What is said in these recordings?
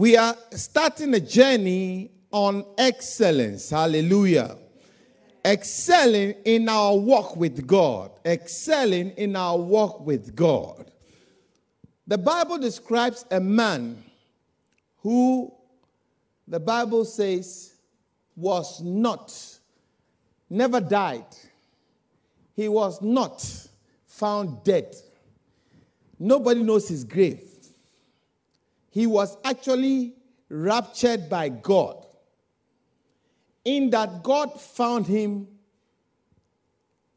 We are starting a journey on excellence. Hallelujah. Excelling in our walk with God. Excelling in our walk with God. The Bible describes a man who the Bible says was not, never died. He was not found dead. Nobody knows his grave. He was actually raptured by God, in that God found him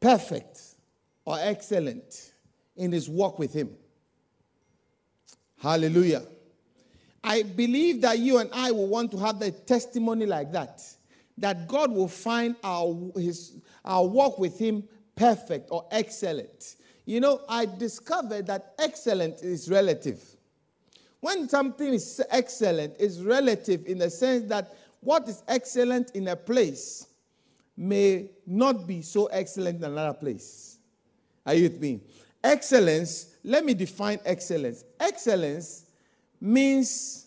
perfect or excellent in his walk with him. Hallelujah. I believe that you and I will want to have the testimony like that. That God will find our, his, our walk with Him perfect or excellent. You know, I discovered that excellent is relative. When something is excellent, it's relative in the sense that what is excellent in a place may not be so excellent in another place. Are you with me? Excellence, let me define excellence. Excellence means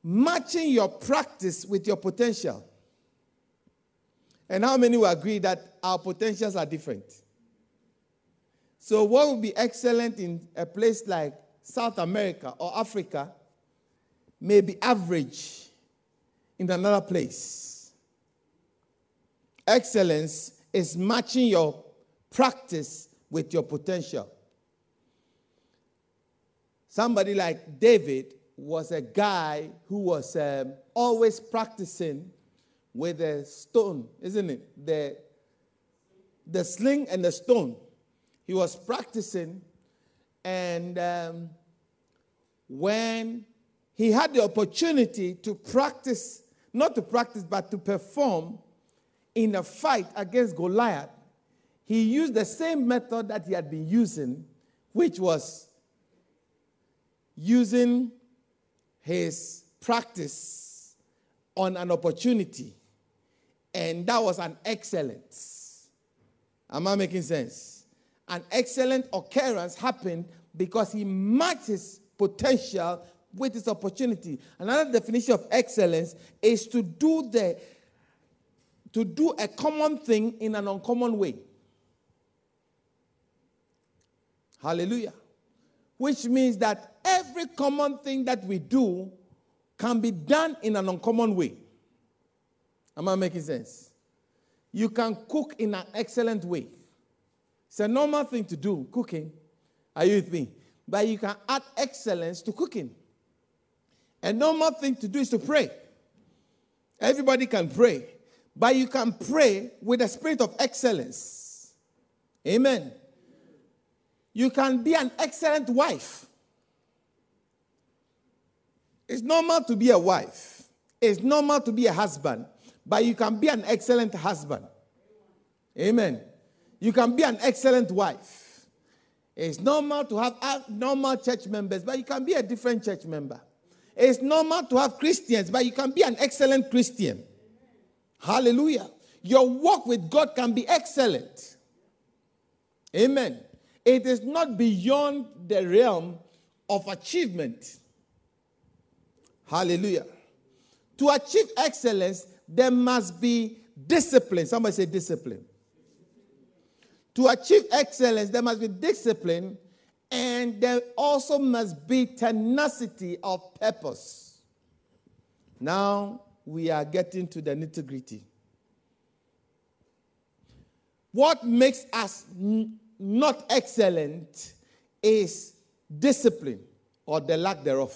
matching your practice with your potential. And how many will agree that our potentials are different? So, what would be excellent in a place like South America or Africa may be average in another place. Excellence is matching your practice with your potential. Somebody like David was a guy who was um, always practicing with a stone, isn't it? The, the sling and the stone. He was practicing, and um, when he had the opportunity to practice, not to practice, but to perform in a fight against Goliath, he used the same method that he had been using, which was using his practice on an opportunity. And that was an excellence. Am I making sense? An excellent occurrence happened because he matched his potential with his opportunity. Another definition of excellence is to do the to do a common thing in an uncommon way. Hallelujah. Which means that every common thing that we do can be done in an uncommon way. Am I making sense? You can cook in an excellent way. It's a normal thing to do, cooking. Are you with me? But you can add excellence to cooking. A normal thing to do is to pray. Everybody can pray, but you can pray with a spirit of excellence. Amen. You can be an excellent wife. It's normal to be a wife, it's normal to be a husband, but you can be an excellent husband. Amen. You can be an excellent wife. It's normal to have uh, normal church members, but you can be a different church member. It's normal to have Christians, but you can be an excellent Christian. Hallelujah. Your walk with God can be excellent. Amen. It is not beyond the realm of achievement. Hallelujah. To achieve excellence, there must be discipline. Somebody say discipline. To achieve excellence, there must be discipline, and there also must be tenacity of purpose. Now we are getting to the nitty gritty. What makes us not excellent is discipline or the lack thereof.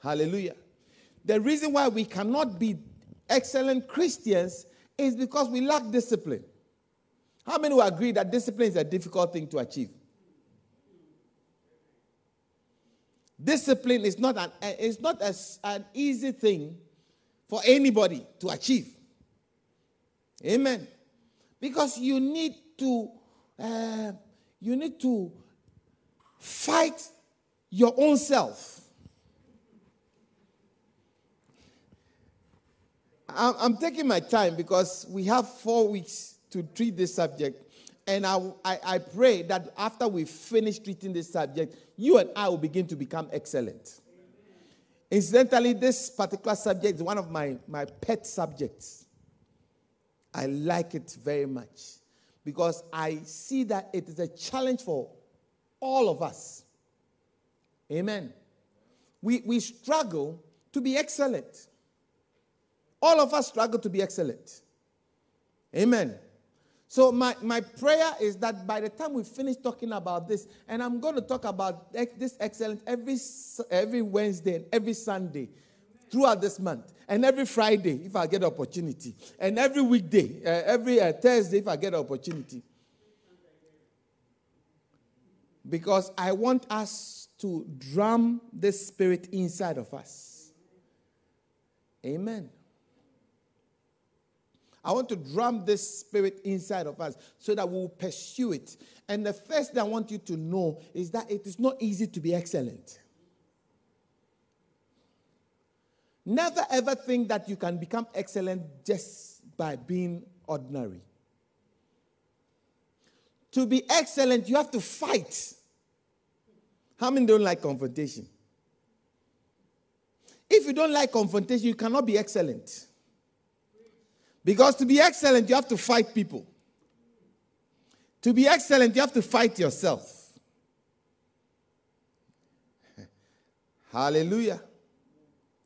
Hallelujah. The reason why we cannot be excellent Christians is because we lack discipline. How many will agree that discipline is a difficult thing to achieve? Discipline is not an, it's not a, an easy thing for anybody to achieve. Amen because you need to uh, you need to fight your own self. I'm, taking my time because we have four weeks to treat this subject. And I, I, I pray that after we finish treating this subject, you and I will begin to become excellent. Incidentally, this particular subject is one of my, my pet subjects. I like it very much because I see that it is a challenge for all of us. Amen. We, we struggle to be excellent. All of us struggle to be excellent. Amen. So, my, my prayer is that by the time we finish talking about this, and I'm going to talk about this excellence every, every Wednesday and every Sunday throughout this month, and every Friday if I get the opportunity, and every weekday, uh, every uh, Thursday if I get the opportunity. Because I want us to drum this spirit inside of us. Amen. I want to drum this spirit inside of us so that we'll pursue it. And the first thing I want you to know is that it is not easy to be excellent. Never ever think that you can become excellent just by being ordinary. To be excellent, you have to fight. How many don't like confrontation? If you don't like confrontation, you cannot be excellent. Because to be excellent, you have to fight people. To be excellent, you have to fight yourself. Hallelujah.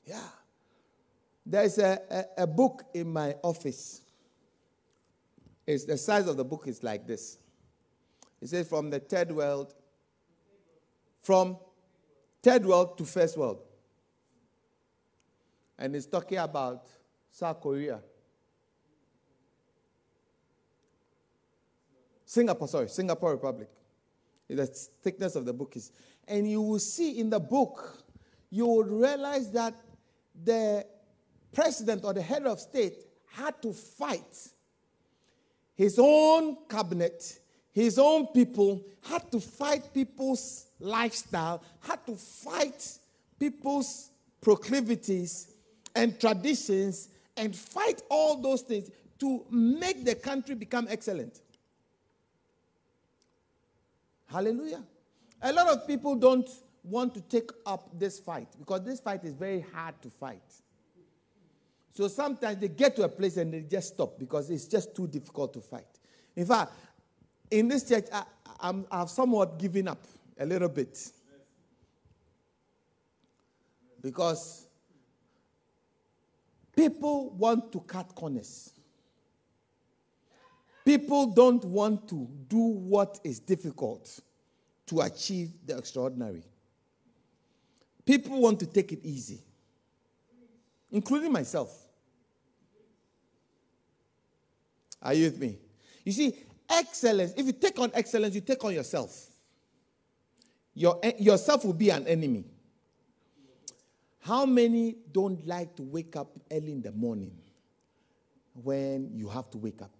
Yeah. There's a, a, a, book in my office. It's, the size of the book is like this. It says from the third world, from third world to first world. And it's talking about South Korea. Singapore, sorry, Singapore Republic. The thickness of the book is. And you will see in the book, you will realize that the president or the head of state had to fight his own cabinet, his own people, had to fight people's lifestyle, had to fight people's proclivities and traditions, and fight all those things to make the country become excellent. Hallelujah. A lot of people don't want to take up this fight because this fight is very hard to fight. So sometimes they get to a place and they just stop because it's just too difficult to fight. In fact, in this church, I, I'm, I've somewhat given up a little bit. Because people want to cut corners. People don't want to do what is difficult to achieve the extraordinary. People want to take it easy, including myself. Are you with me? You see, excellence, if you take on excellence, you take on yourself. Your, eh, yourself will be an enemy. How many don't like to wake up early in the morning when you have to wake up?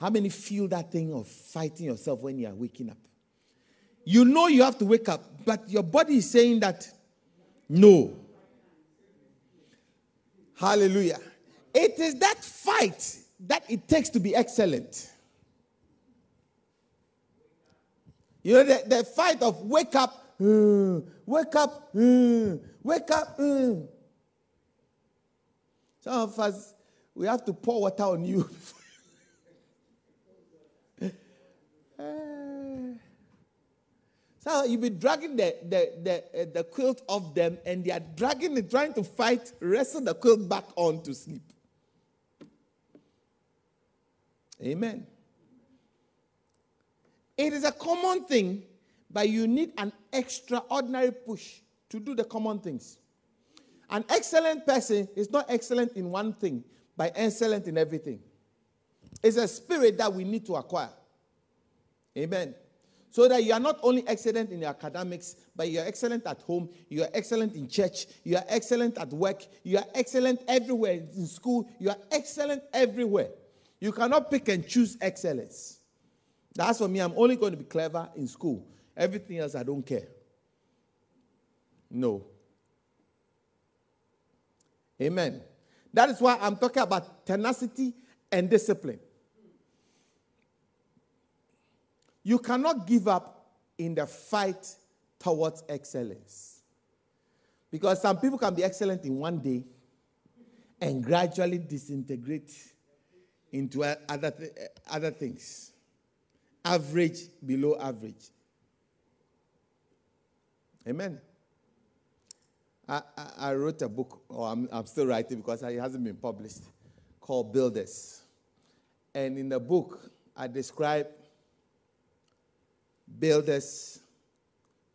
How many feel that thing of fighting yourself when you are waking up? You know you have to wake up, but your body is saying that no. Hallelujah. It is that fight that it takes to be excellent. You know, the, the fight of wake up, uh, wake up, uh, wake up. Uh. Some of us, we have to pour water on you. So you be dragging the, the, the, uh, the quilt off them, and they are dragging it, trying to fight, wrestle the quilt back on to sleep. Amen. It is a common thing, but you need an extraordinary push to do the common things. An excellent person is not excellent in one thing, but excellent in everything. It's a spirit that we need to acquire. Amen. So that you are not only excellent in your academics, but you are excellent at home, you are excellent in church, you are excellent at work, you are excellent everywhere in school, you are excellent everywhere. You cannot pick and choose excellence. That's for me, I'm only going to be clever in school. Everything else, I don't care. No. Amen. That is why I'm talking about tenacity and discipline. You cannot give up in the fight towards excellence. Because some people can be excellent in one day and gradually disintegrate into other, th- eh, other things. Average, below average. Amen. I, I, I wrote a book, or I'm, I'm still writing because it hasn't been published, called Builders. And in the book, I describe builders,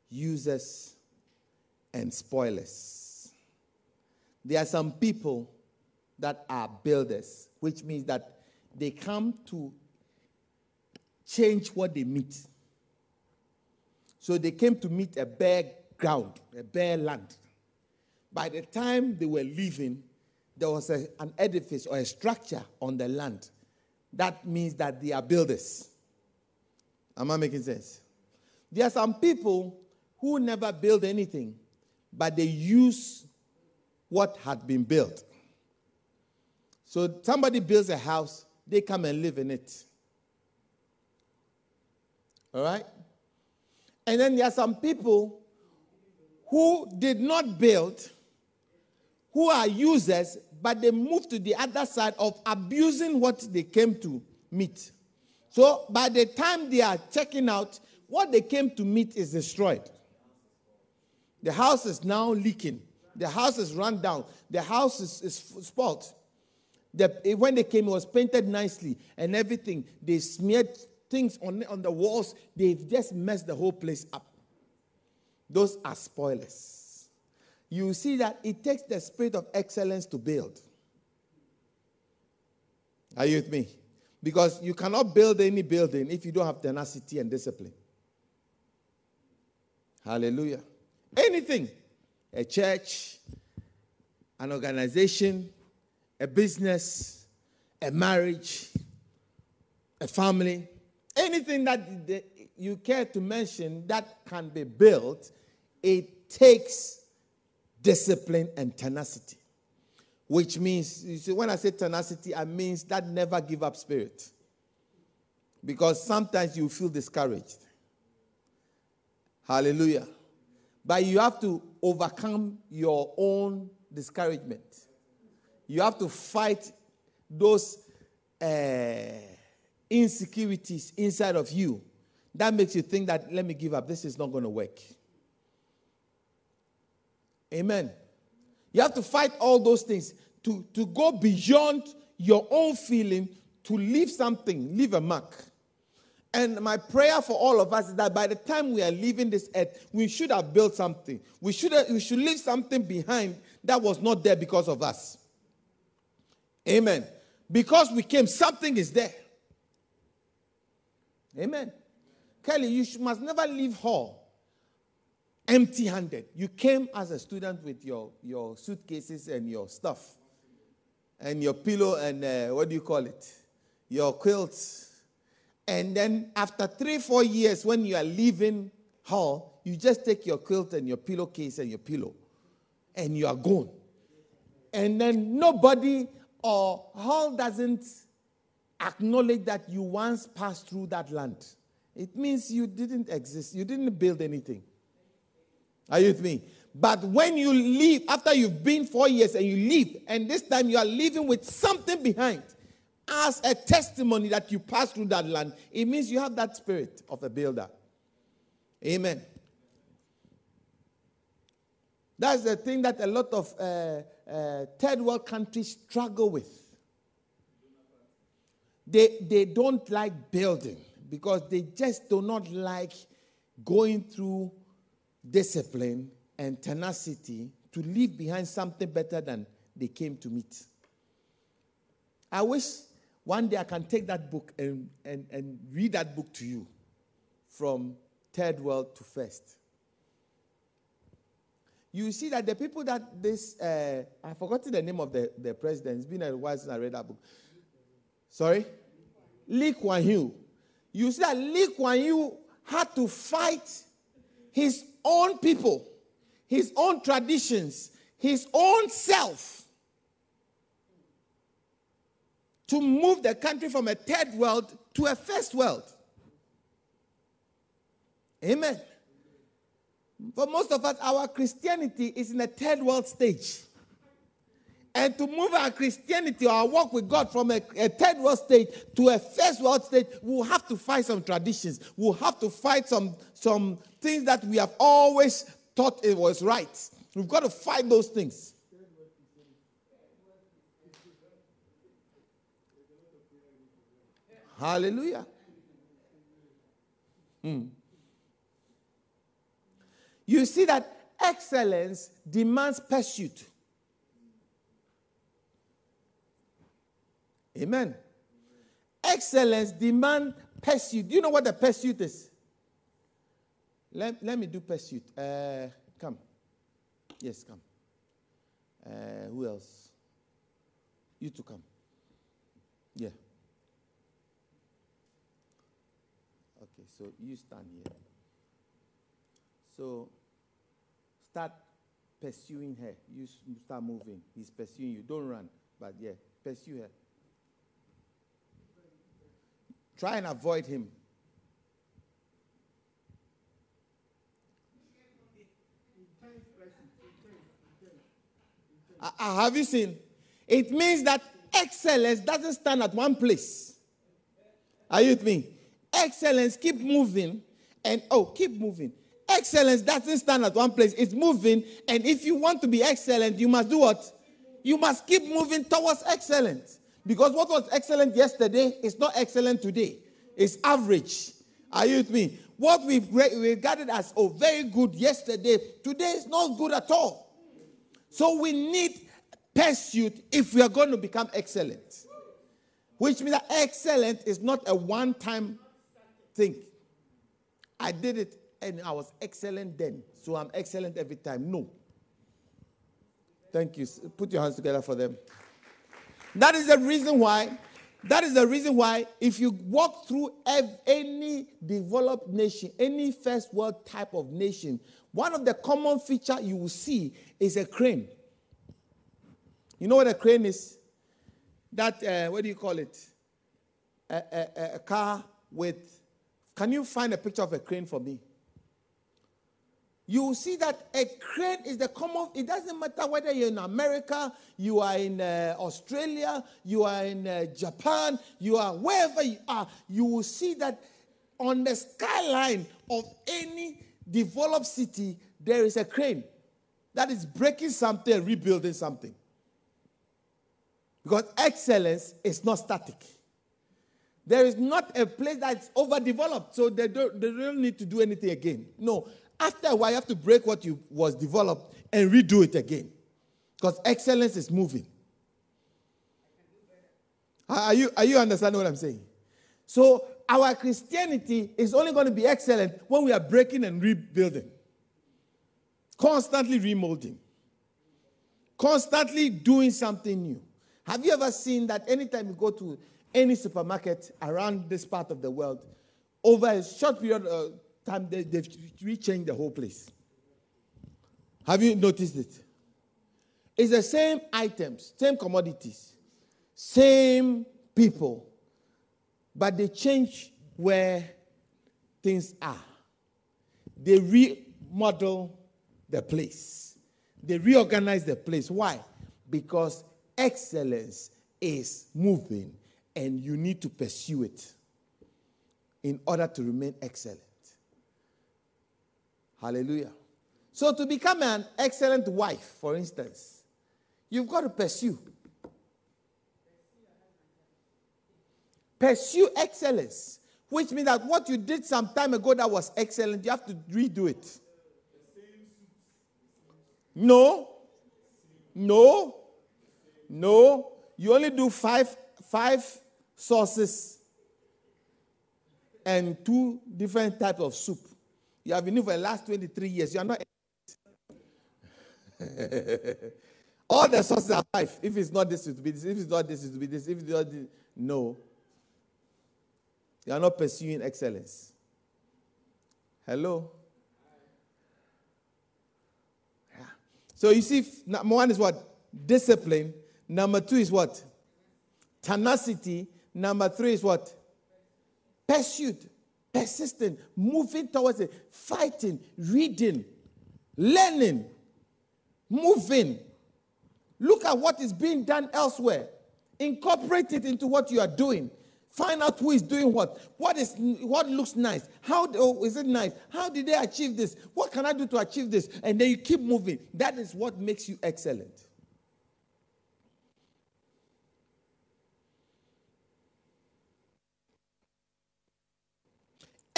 users, and spoilers. There are some people that are builders, which means that they come to change what they meet. So they came to meet a bare ground, a bare land. By the time they were leaving, there was a, an edifice or a structure on the land. That means that they are builders. Am I making sense? There are some people who never build anything, but they use what had been built. So somebody builds a house, they come and live in it. All right? And then there are some people who did not build, who are users, but they move to the other side of abusing what they came to meet. So by the time they are checking out, what they came to meet is destroyed. The house is now leaking. The house is run down. The house is, is. The, when they came, it was painted nicely and everything. They smeared things on, on the walls. They've just messed the whole place up. Those are spoilers. You see that it takes the spirit of excellence to build. Are you with me? Because you cannot build any building if you don't have tenacity and discipline. Hallelujah. Anything, a church, an organization, a business, a marriage, a family, anything that you care to mention that can be built, it takes discipline and tenacity. Which means, you see, when I say tenacity, I means that never give up spirit. Because sometimes you feel discouraged. Hallelujah. But you have to overcome your own discouragement. You have to fight those uh, insecurities inside of you that makes you think that, let me give up, this is not going to work. Amen. You have to fight all those things to, to go beyond your own feeling to leave something, leave a mark. And my prayer for all of us is that by the time we are leaving this earth, we should have built something. We should, have, we should leave something behind that was not there because of us. Amen. Because we came, something is there. Amen. Kelly, you must never leave hall empty handed. You came as a student with your, your suitcases and your stuff, and your pillow, and uh, what do you call it? Your quilts. And then after three, four years, when you are leaving hall, you just take your quilt and your pillowcase and your pillow, and you are gone. And then nobody or hall doesn't acknowledge that you once passed through that land. It means you didn't exist, you didn't build anything. Are you with me? But when you leave, after you've been four years and you leave, and this time you are leaving with something behind as a testimony that you passed through that land, it means you have that spirit of a builder. Amen. That's the thing that a lot of uh, uh, third world countries struggle with. They, they don't like building because they just do not like going through discipline and tenacity to leave behind something better than they came to meet. I wish one day I can take that book and, and, and read that book to you from third world to first. You see that the people that this, uh, I've forgotten the name of the, the president, it's been a while since I read that book. Sorry? Lee Kuan Yew. You see that Lee Kuan Yew had to fight his own people, his own traditions, his own self to move the country from a third world to a first world. Amen. For most of us, our Christianity is in a third world stage. And to move our Christianity or our walk with God from a, a, third world state to a first world state, we'll have to fight some traditions. We'll have to fight some, some things that we have always thought it was right. We've got to fight those things. Hallelujah. Hmm. You see that excellence demands pursuit. Amen. Excellence demands pursuit. Do you know what the pursuit is? Let, let me do pursuit. Uh, come. Yes, come. Uh, who else? You to come. Yeah. Okay, so you stand here. So start pursuing her. You start moving. He's pursuing you. Don't run, but yeah, pursue her. Try and avoid him. Uh, have you seen? It means that excellence doesn't stand at one place. Are you with me? Excellence keep moving and oh, keep moving. Excellence doesn't stand at one place. It's moving, and if you want to be excellent, you must do what? You must keep moving towards excellence. Because what was excellent yesterday is not excellent today. It's average. Are you with me? What we've regarded as oh very good yesterday, today is not good at all. So we need pursuit if we are going to become excellent. Which means that excellent is not a one-time thing. I did it and I was excellent then, so I'm excellent every time. No. Thank you. Put your hands together for them. That is the reason why. That is the reason why, if you walk through any developed nation, any first world type of nation, one of the common feature you will see is a crane. You know what a crane is? That uh, what do you call it? A, a, a car with. Can you find a picture of a crane for me? You will see that a crane is the common, it doesn't matter whether you're in America, you are in uh, Australia, you are in uh, Japan, you are wherever you are, you will see that on the skyline of any developed city, there is a crane that is breaking something, rebuilding something. Because excellence is not static. There is not a place that's overdeveloped, so they don't, they don't need to do anything again. No, after a while, you have to break what you was developed and redo it again. Because excellence is moving. Are you, are you understanding what I'm saying? So our Christianity is only going to be excellent when we are breaking and rebuilding. Constantly remolding. Constantly doing something new. Have you ever seen that anytime you go to any supermarket around this part of the world, over a short period of time they, they've rechanged the whole place. Have you noticed it? It's the same items, same commodities, same people, but they change where things are. They remodel the place, they reorganize the place. Why? Because excellence is moving and you need to pursue it in order to remain excellent. Hallelujah. So, to become an excellent wife, for instance, you've got to pursue. Pursue excellence, which means that what you did some time ago that was excellent, you have to redo it. No, no, no. You only do five, five sauces and two different types of soup. You have been here for the last 23 years. You are not. All the sources of life. If it's not this, it will be this. If it's not this, it will be this. If it's not this, no. You are not pursuing excellence. Hello? Yeah. So you see, number one is what? Discipline. Number two is what? Tenacity. Number three is what? Pursuit. Persistent, moving towards it, fighting, reading, learning, moving. Look at what is being done elsewhere. Incorporate it into what you are doing. Find out who is doing what. What is what looks nice? How oh, is it nice? How did they achieve this? What can I do to achieve this? And then you keep moving. That is what makes you excellent.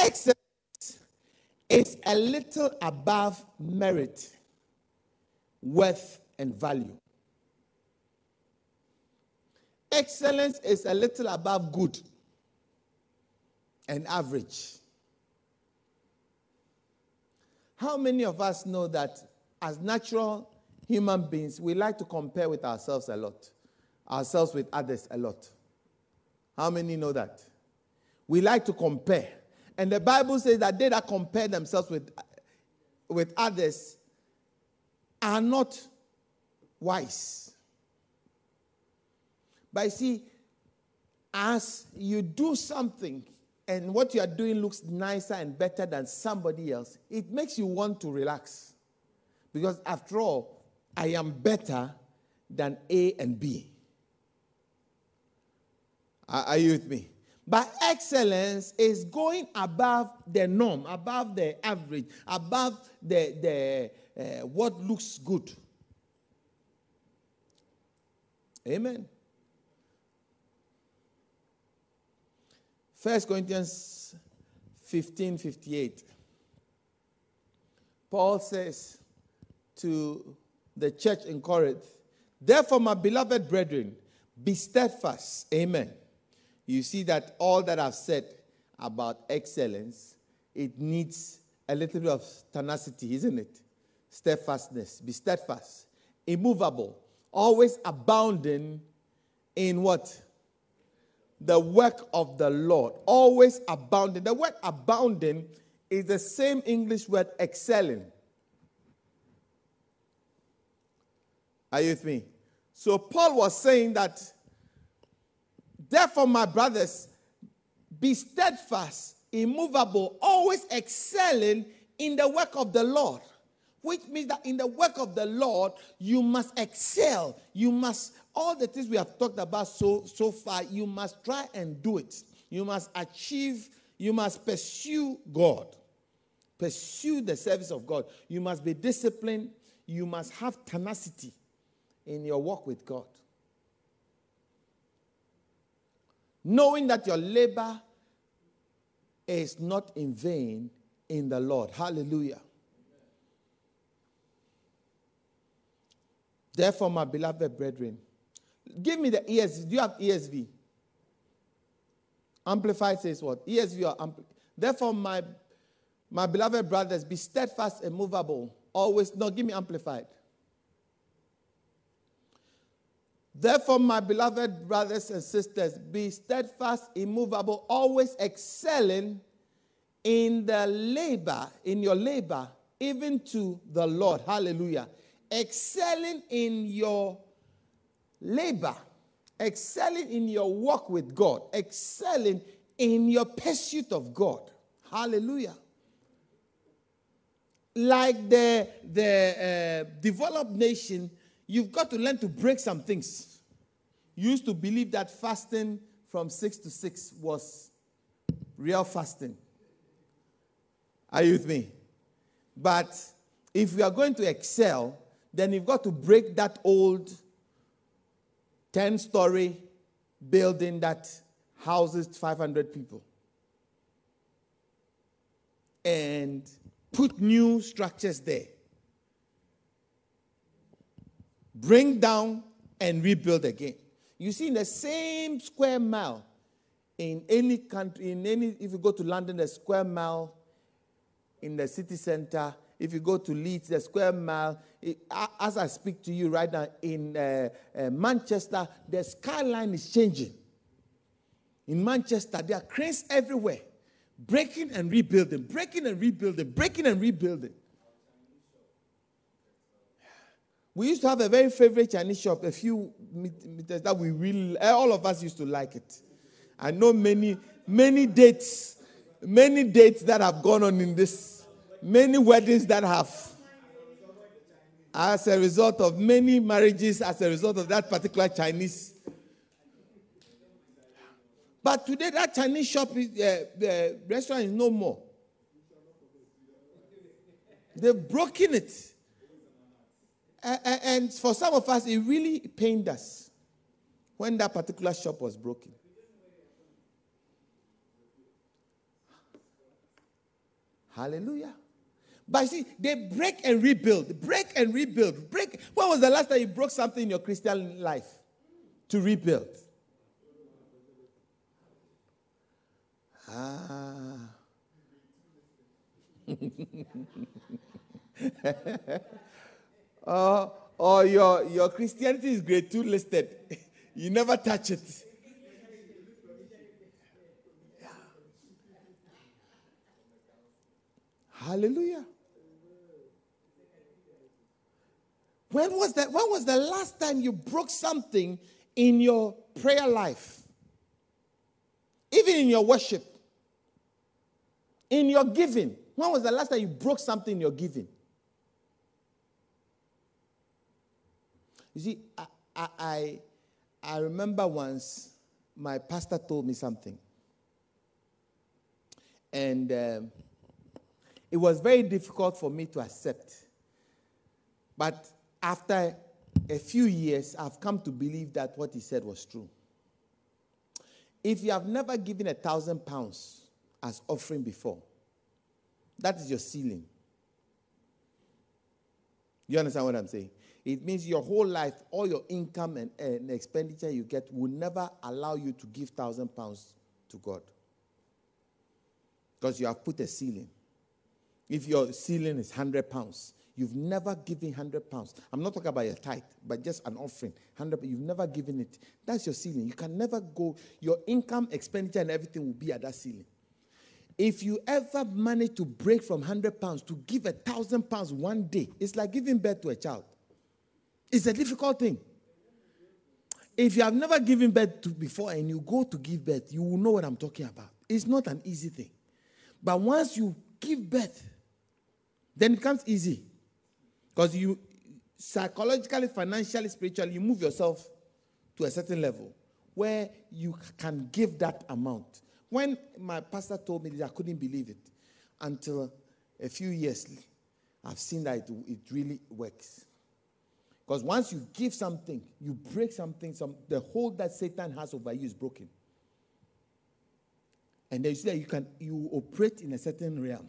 Excellence is a little above merit, worth, and value. Excellence is a little above good and average. How many of us know that as natural human beings, we like to compare with ourselves a lot, ourselves with others a lot? How many know that? We like to compare. And the Bible says that they that compare themselves with, with others are not wise. But you see, as you do something and what you are doing looks nicer and better than somebody else, it makes you want to relax. Because after all, I am better than A and B. Are, are you with me? But excellence is going above the norm, above the average, above the, the uh, what looks good. Amen. 1 Corinthians 15 58. Paul says to the church in Corinth, Therefore, my beloved brethren, be steadfast. Amen. You see that all that I've said about excellence, it needs a little bit of tenacity, isn't it? Steadfastness. Be steadfast, immovable, always abounding in what? the work of the Lord, always abounding. The word abounding is the same English word excelling. Are you with me? So Paul was saying that, therefore, my brothers, be steadfast, immovable, always excelling in the work of the Lord. Which means that in the work of the Lord, you must excel. You must all the things we have talked about so, so far, you must try and do it. You must achieve, you must pursue God. Pursue the service of God. You must be disciplined. You must have tenacity in your walk with God. Knowing that your labor is not in vain in the Lord. Hallelujah. Therefore, my beloved brethren, Give me the ESV. Do you have ESV? Amplified says what? ESV or ampli- Therefore, my, my beloved brothers, be steadfast and movable. Always, no, give me amplified. Therefore, my beloved brothers and sisters, be steadfast, immovable, always excelling in the labor, in your labor, even to the Lord. Hallelujah. Excelling in your labor, excelling in your work with God, excelling in your pursuit of God. Hallelujah. Like the, the uh, developed nation, you've got to learn to break some things. Used to believe that fasting from six to six was real fasting. Are you with me? But if we are going to excel, then you've got to break that old 10 story building that houses 500 people and put new structures there. Bring down and rebuild again. You see, in the same square mile, in any country, in any, if you go to London, the square mile in the city center if you go to Leeds, the square mile, as I speak to you right now in uh, uh, Manchester, the skyline is changing. In Manchester, there are cranes everywhere, breaking and rebuilding, breaking and rebuilding, breaking and rebuilding. We used to have a very favorite Chinese shop, a few meters that we really, all of us used to like it. I know many, many dates many dates that have gone on in this, many weddings that have, as a result of many marriages, as a result of that particular Chinese. But today, that Chinese shop, is, uh, the restaurant is no more. They've broken it. And for some of us, it really pained us when that particular shop was broken. Hallelujah. But see, they break and rebuild, break and rebuild, break. When was the last time you broke something in your Christian life to rebuild? Ah. uh, or your, your Christianity is grade two listed. you never touch it. Hallelujah. When was that? When was the last time you broke something in your prayer life? Even in your worship, in your giving. When was the last time you broke something in your giving? You see, I, I, I remember once my pastor told me something. And um, it was very difficult for me to accept. But after a few years, I've come to believe that what he said was true. If you have never given a thousand pounds as offering before, that is your ceiling. You understand what I'm saying? It means your whole life, all your income and, and expenditure you get will never allow you to give thousand pounds to God. Because you have put a ceiling. If your ceiling is hundred pounds, you've never given hundred pounds. I'm not talking about your tithe, but just an offering. Hundred, you've never given it. That's your ceiling. You can never go. Your income, expenditure, and everything will be at that ceiling. If you ever manage to break from 100 pounds to give a thousand pounds one day, it's like giving birth to a child. It's a difficult thing. If you have never given birth to before and you go to give birth, you will know what I'm talking about. It's not an easy thing. But once you give birth, then it becomes easy. Because you psychologically, financially, spiritually, you move yourself to a certain level where you can give that amount. When my pastor told me this, I couldn't believe it until a few years. I've seen that it, it really works. Because once you give something, you break something, some, the hold that Satan has over you is broken. And then you see that you can you operate in a certain realm.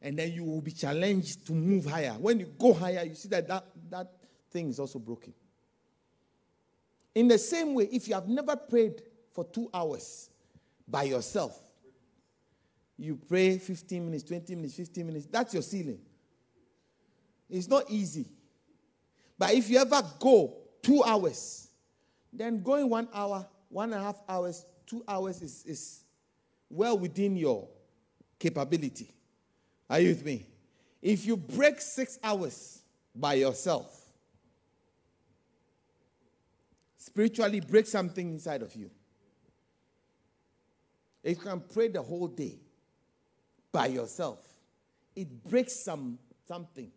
And then you will be challenged to move higher. When you go higher, you see that that, that thing is also broken. In the same way, if you have never prayed for two hours, by yourself. You pray 15 minutes, 20 minutes, 15 minutes. That's your ceiling. It's not easy. But if you ever go two hours, then going one hour, one and a half hours, two hours is, is well within your capability. Are you with me? If you break six hours by yourself, spiritually break something inside of you. If you can pray the whole day by yourself, it breaks some something.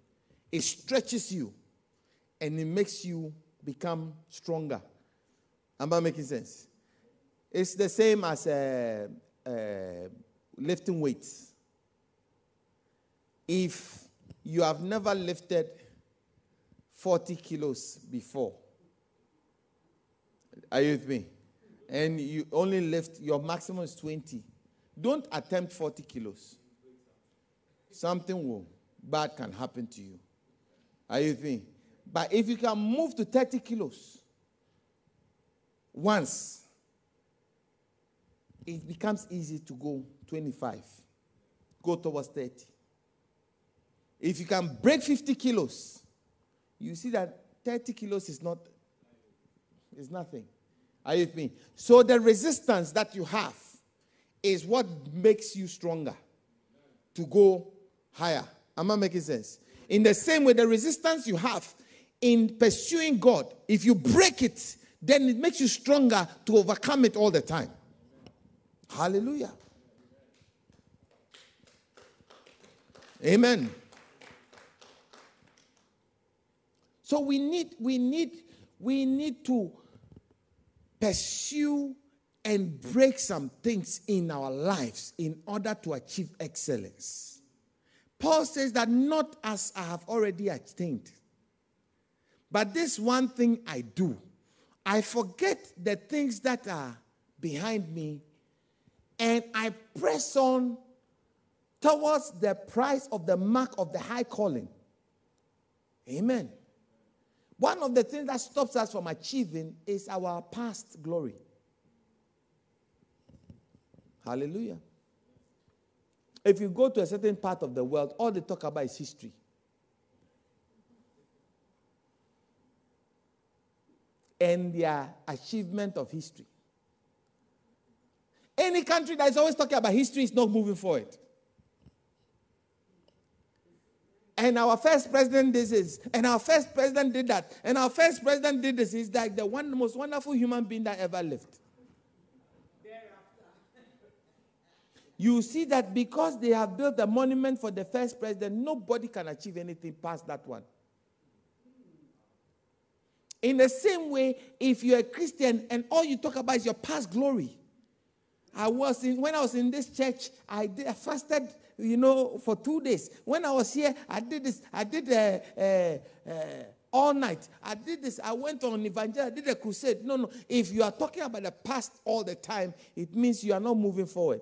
It stretches you and it makes you become stronger. Am I making sense? It's the same as uh, uh, lifting weights. If you have never lifted 40 kilos before, are you with me? and you only lift your maximum is 20, don't attempt 40 kilos. Something will bad can happen to you. Are you think? But if you can move to 30 kilos once, it becomes easy to go 25. Go towards 30. If you can break 50 kilos, you see that 30 kilos is not is nothing. Are you with me? So the resistance that you have is what makes you stronger to go higher. Am I making sense? In the same way, the resistance you have in pursuing God, if you break it, then it makes you stronger to overcome it all the time. Hallelujah. Amen. So we need, we need, we need to pursue and break some things in our lives in order to achieve excellence. Paul says that not as I have already attained, but this one thing I do. I forget the things that are behind me and I press on towards the price of the mark of the high calling. Amen. One of the things that stops us from achieving is our past glory. Hallelujah. If you go to a certain part of the world, all they talk about is history. And their achievement of history. Any country that is always talking about history is not moving forward. And our first president did this, and our first president did that, and our first president did this. He's like the one most wonderful human being that ever lived. you see that because they have built a monument for the first president, nobody can achieve anything past that one. In the same way, if you're a Christian and all you talk about is your past glory, I was in when I was in this church, I, did, I fasted, you know, for two days. When I was here, I did this. I did uh, uh, uh, all night. I did this. I went on evangel. I did a crusade. No, no. If you are talking about the past all the time, it means you are not moving forward.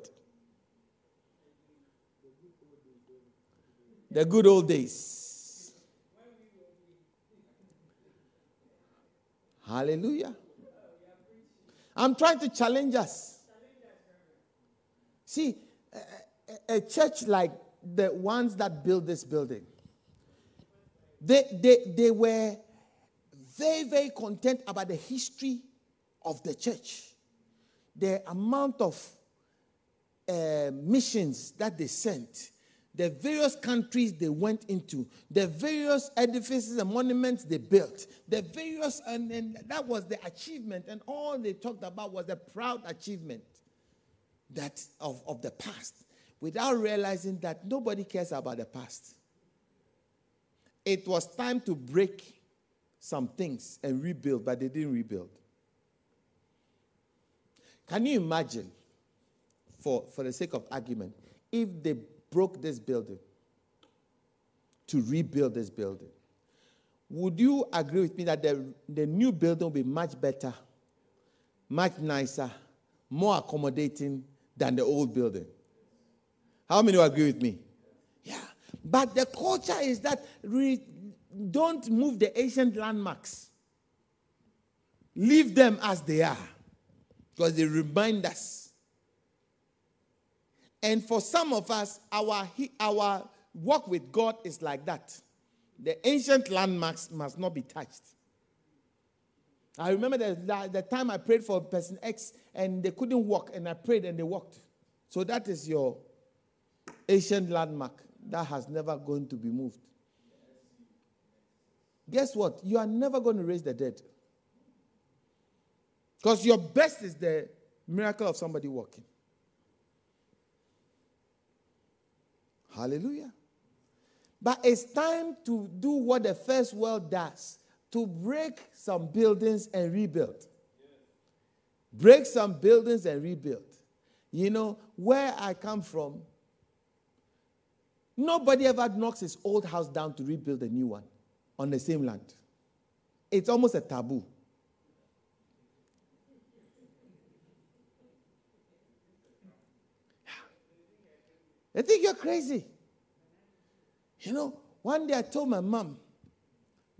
The good old days. Hallelujah. I'm trying to challenge us. See, a, a, church like the ones that built this building, they, they, they were very, very content about the history of the church, the amount of uh, missions that they sent, the various countries they went into, the various edifices and monuments they built, the various, and, and that was the achievement, and all they talked about was the proud achievement that of, of the past without realizing that nobody cares about the past. It was time to break some things and rebuild, but they didn't rebuild. Can you imagine, for, for the sake of argument, if they broke this building to rebuild this building? Would you agree with me that the, the new building will be much better, much nicer, more accommodating than the old building. How many will agree with me? Yeah. But the culture is that we don't move the ancient landmarks. Leave them as they are because they remind us. And for some of us, our, our work with God is like that. The ancient landmarks must not be touched. I remember the, the time I prayed for person X and they couldn't walk, and I prayed and they walked. So that is your ancient landmark that has never going to be moved. Guess what? You are never going to raise the dead. Because your best is the miracle of somebody walking. Hallelujah. But it's time to do what the first world does to break some buildings and rebuild. Break some buildings and rebuild. You know, where I come from, nobody ever knocks his old house down to rebuild a new one on the same land. It's almost a taboo. They think you're crazy. You know, one day I told my mom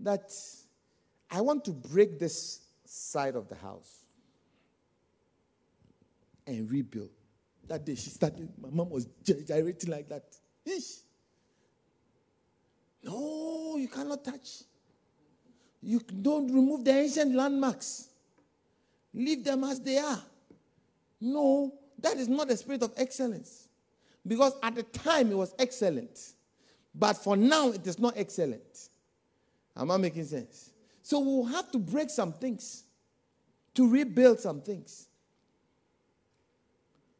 that I want to break this side of the house and rebuild. That day she started, my mom was gyrating like that. Ish. No, you cannot touch. You don't remove the ancient landmarks. Leave them as they are. No, that is not the spirit of excellence. Because at the time it was excellent. But for now it is not excellent. Am I making sense? So we'll have to break some things to rebuild some things.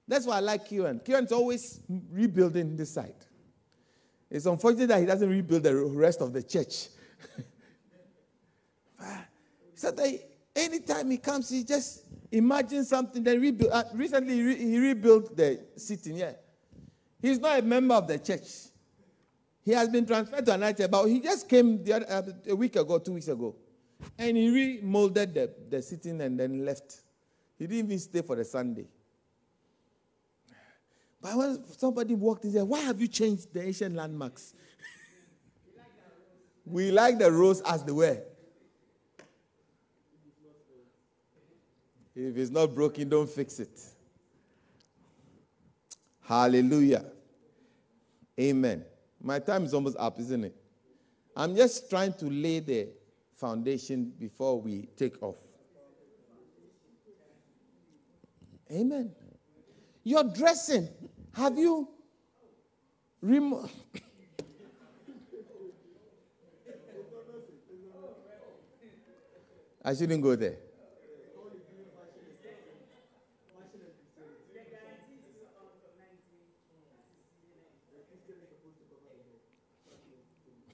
That's why I like Kieran. Kieran's always rebuilding this side. It's unfortunate that he doesn't rebuild the rest of the church. so that anytime he comes, he just imagines something, then rebuild. Uh, recently, he, re- he rebuilt the sitting here. He's not a member of the church. He has been transferred to another church, but he just came the other, uh, a week ago, two weeks ago, and he remolded the, the sitting and then left. He didn't even stay for the Sunday. But when somebody walked in there, why have you changed the ancient landmarks? we like the roads as they were. If it's not broken, don't fix it. Hallelujah. Amen. My time is almost up, isn't it? I'm just trying to lay the foundation before we take off. Amen. Your dressing. Have you? I shouldn't go there.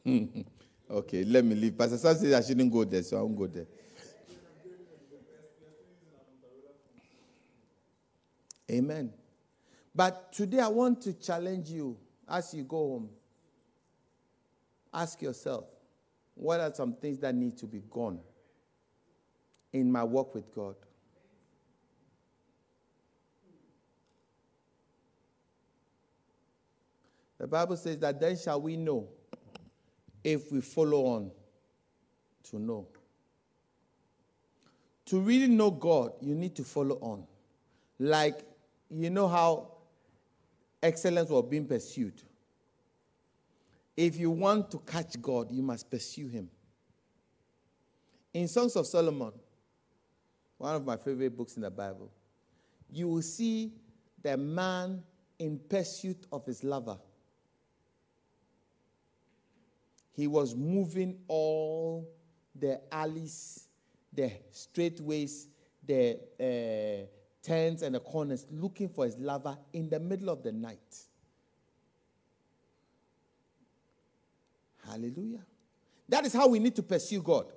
okay, let me leave. Pastor Sam says I shouldn't go there, so I won't go there. Amen. But today I want to challenge you as you go home. Ask yourself, what are some things that need to be gone in my walk with God? The Bible says that then shall we know if we follow on to know. To really know God, you need to follow on. Like, you know how excellence was being pursued. If you want to catch God, you must pursue Him. In Songs of Solomon, one of my favorite books in the Bible, you will see the man in pursuit of his lover. He was moving all the alleys, the straightways, the uh, turns and the corners looking for his lover in the middle of the night. Hallelujah. That is how we need to pursue God.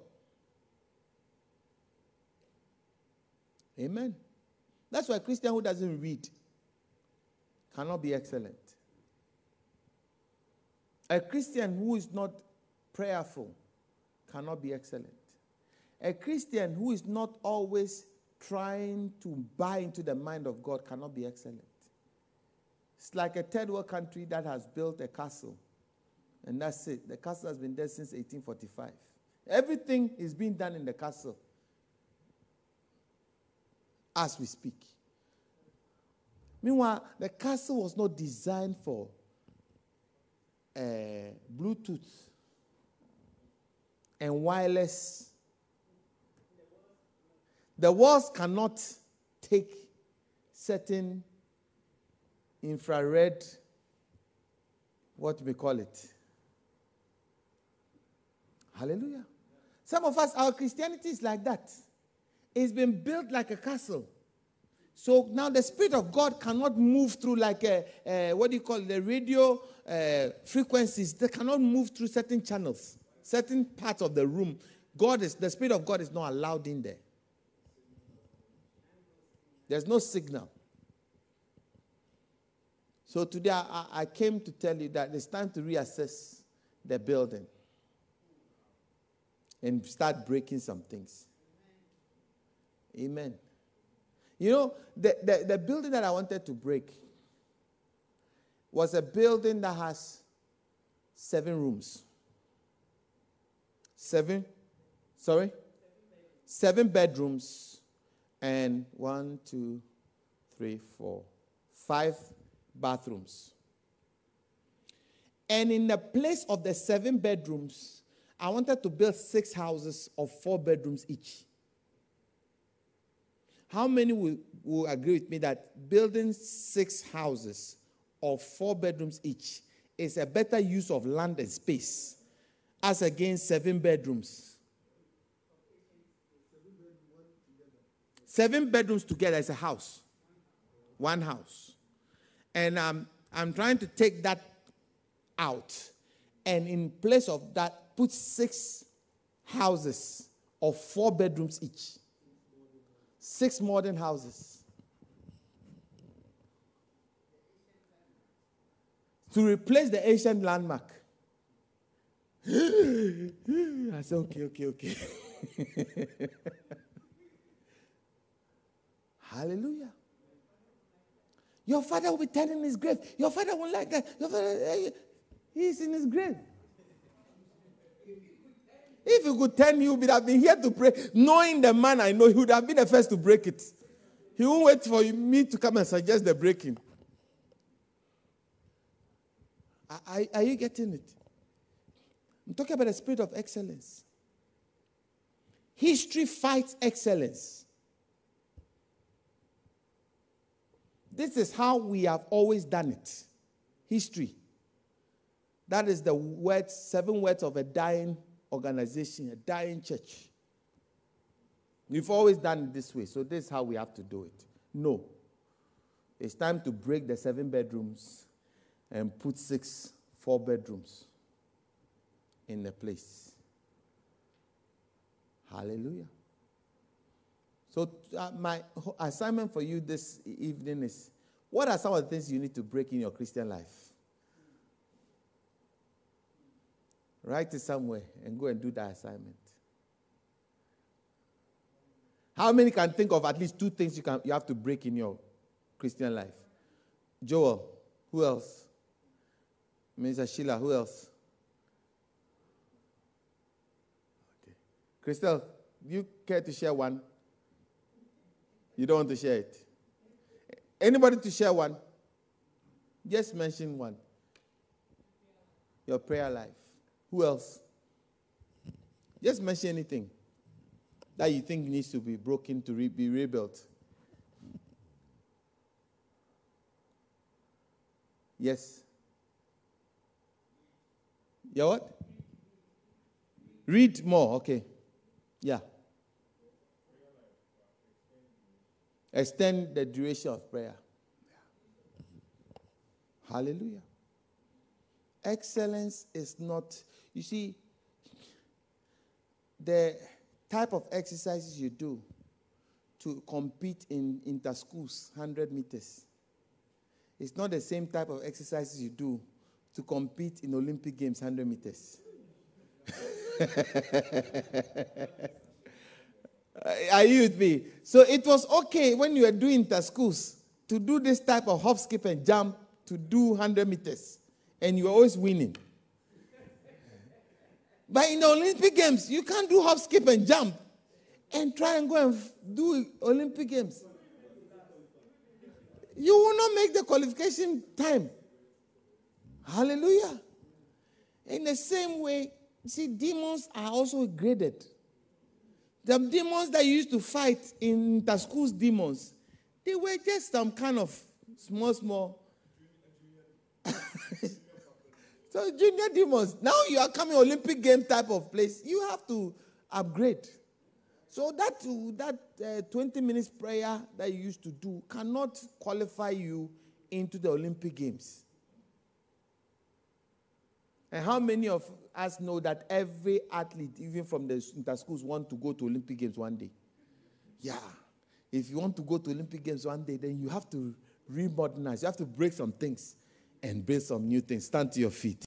Amen. That's why a Christian who doesn't read cannot be excellent. A Christian who is not prayerful cannot be excellent. A Christian who is not always trying to buy into the mind of God cannot be excellent. It's like a third world country that has built a castle, and that's it. The castle has been there since 1845. Everything is being done in the castle as we speak. Meanwhile, the castle was not designed for uh, Bluetooth and wireless the walls cannot take certain infrared, what we call it. Hallelujah. Some of us, our Christianity is like that. It's been built like a castle. So now the Spirit of God cannot move through like a, a what do you call it, the radio uh, frequencies. They cannot move through certain channels, certain parts of the room. God is the Spirit of God is not allowed in there. There's no signal. So today I, I, came to tell you that it's time to reassess the building and start breaking some things. Amen. You know, the, the, the building that I wanted to break was a building that has seven rooms. Seven? Sorry? Seven bedrooms and one, two, three, four, five bathrooms. And in the place of the seven bedrooms, I wanted to build six houses of four bedrooms each. How many will, will agree with me that building six houses of four bedrooms each is a better use of land and space as against seven bedrooms? Seven bedrooms together is a house. One house. And um, I'm trying to take that out and in place of that, put six houses of four bedrooms each. Six modern houses. To replace the ancient landmark. I said, okay, okay, okay. Hallelujah. Your father will be turning his grave. Your father won't like that. Your father, eh, he's in his grave. If he could turn, he would have been here to pray. Knowing the man I know, he would have been the first to break it. He won't wait for me to come and suggest the breaking. Are, are you getting it? I'm talking about the spirit of excellence. History fights excellence. This is how we have always done it. History. That is the words, seven words of a dying organization, a dying church. We've always done it this way, so this is how we have to do it. No. It's time to break the seven bedrooms and put six four bedrooms in the place. Hallelujah. So, uh, my assignment for you this evening is what are some of the things you need to break in your Christian life? Write it somewhere and go and do that assignment. How many can think of at least two things you, can, you have to break in your Christian life? Joel, who else? Mr. Sheila, who else? Crystal, you care to share one? You don't want to share it? Anybody to share one? Just mention one. Your prayer life. Who else? Just mention anything that you think needs to be broken to re- be rebuilt. Yes. Yeah, what? Read more. Okay. Yeah. Extend the duration of prayer. Hallelujah. Excellence is not, you see, the type of exercises you do to compete in inter schools, 100 meters, it's not the same type of exercises you do to compete in Olympic Games, 100 meters. Are you with me? So it was okay when you were doing inter schools to do this type of hop, skip, and jump to do 100 meters, and you were always winning. But in the Olympic Games, you can't do hop, skip, and jump and try and go and do Olympic Games. You will not make the qualification time. Hallelujah. In the same way, see, demons are also graded. The demons that you used to fight in the school's demons, they were just some kind of small, small. so junior demons. Now you are coming Olympic game type of place. You have to upgrade. So that that uh, 20 minutes prayer that you used to do cannot qualify you into the Olympic games. And how many of us know that every athlete, even from the inter schools, want to go to Olympic Games one day? Yeah. If you want to go to Olympic Games one day, then you have to remodernize. You have to break some things and build some new things. Stand to your feet.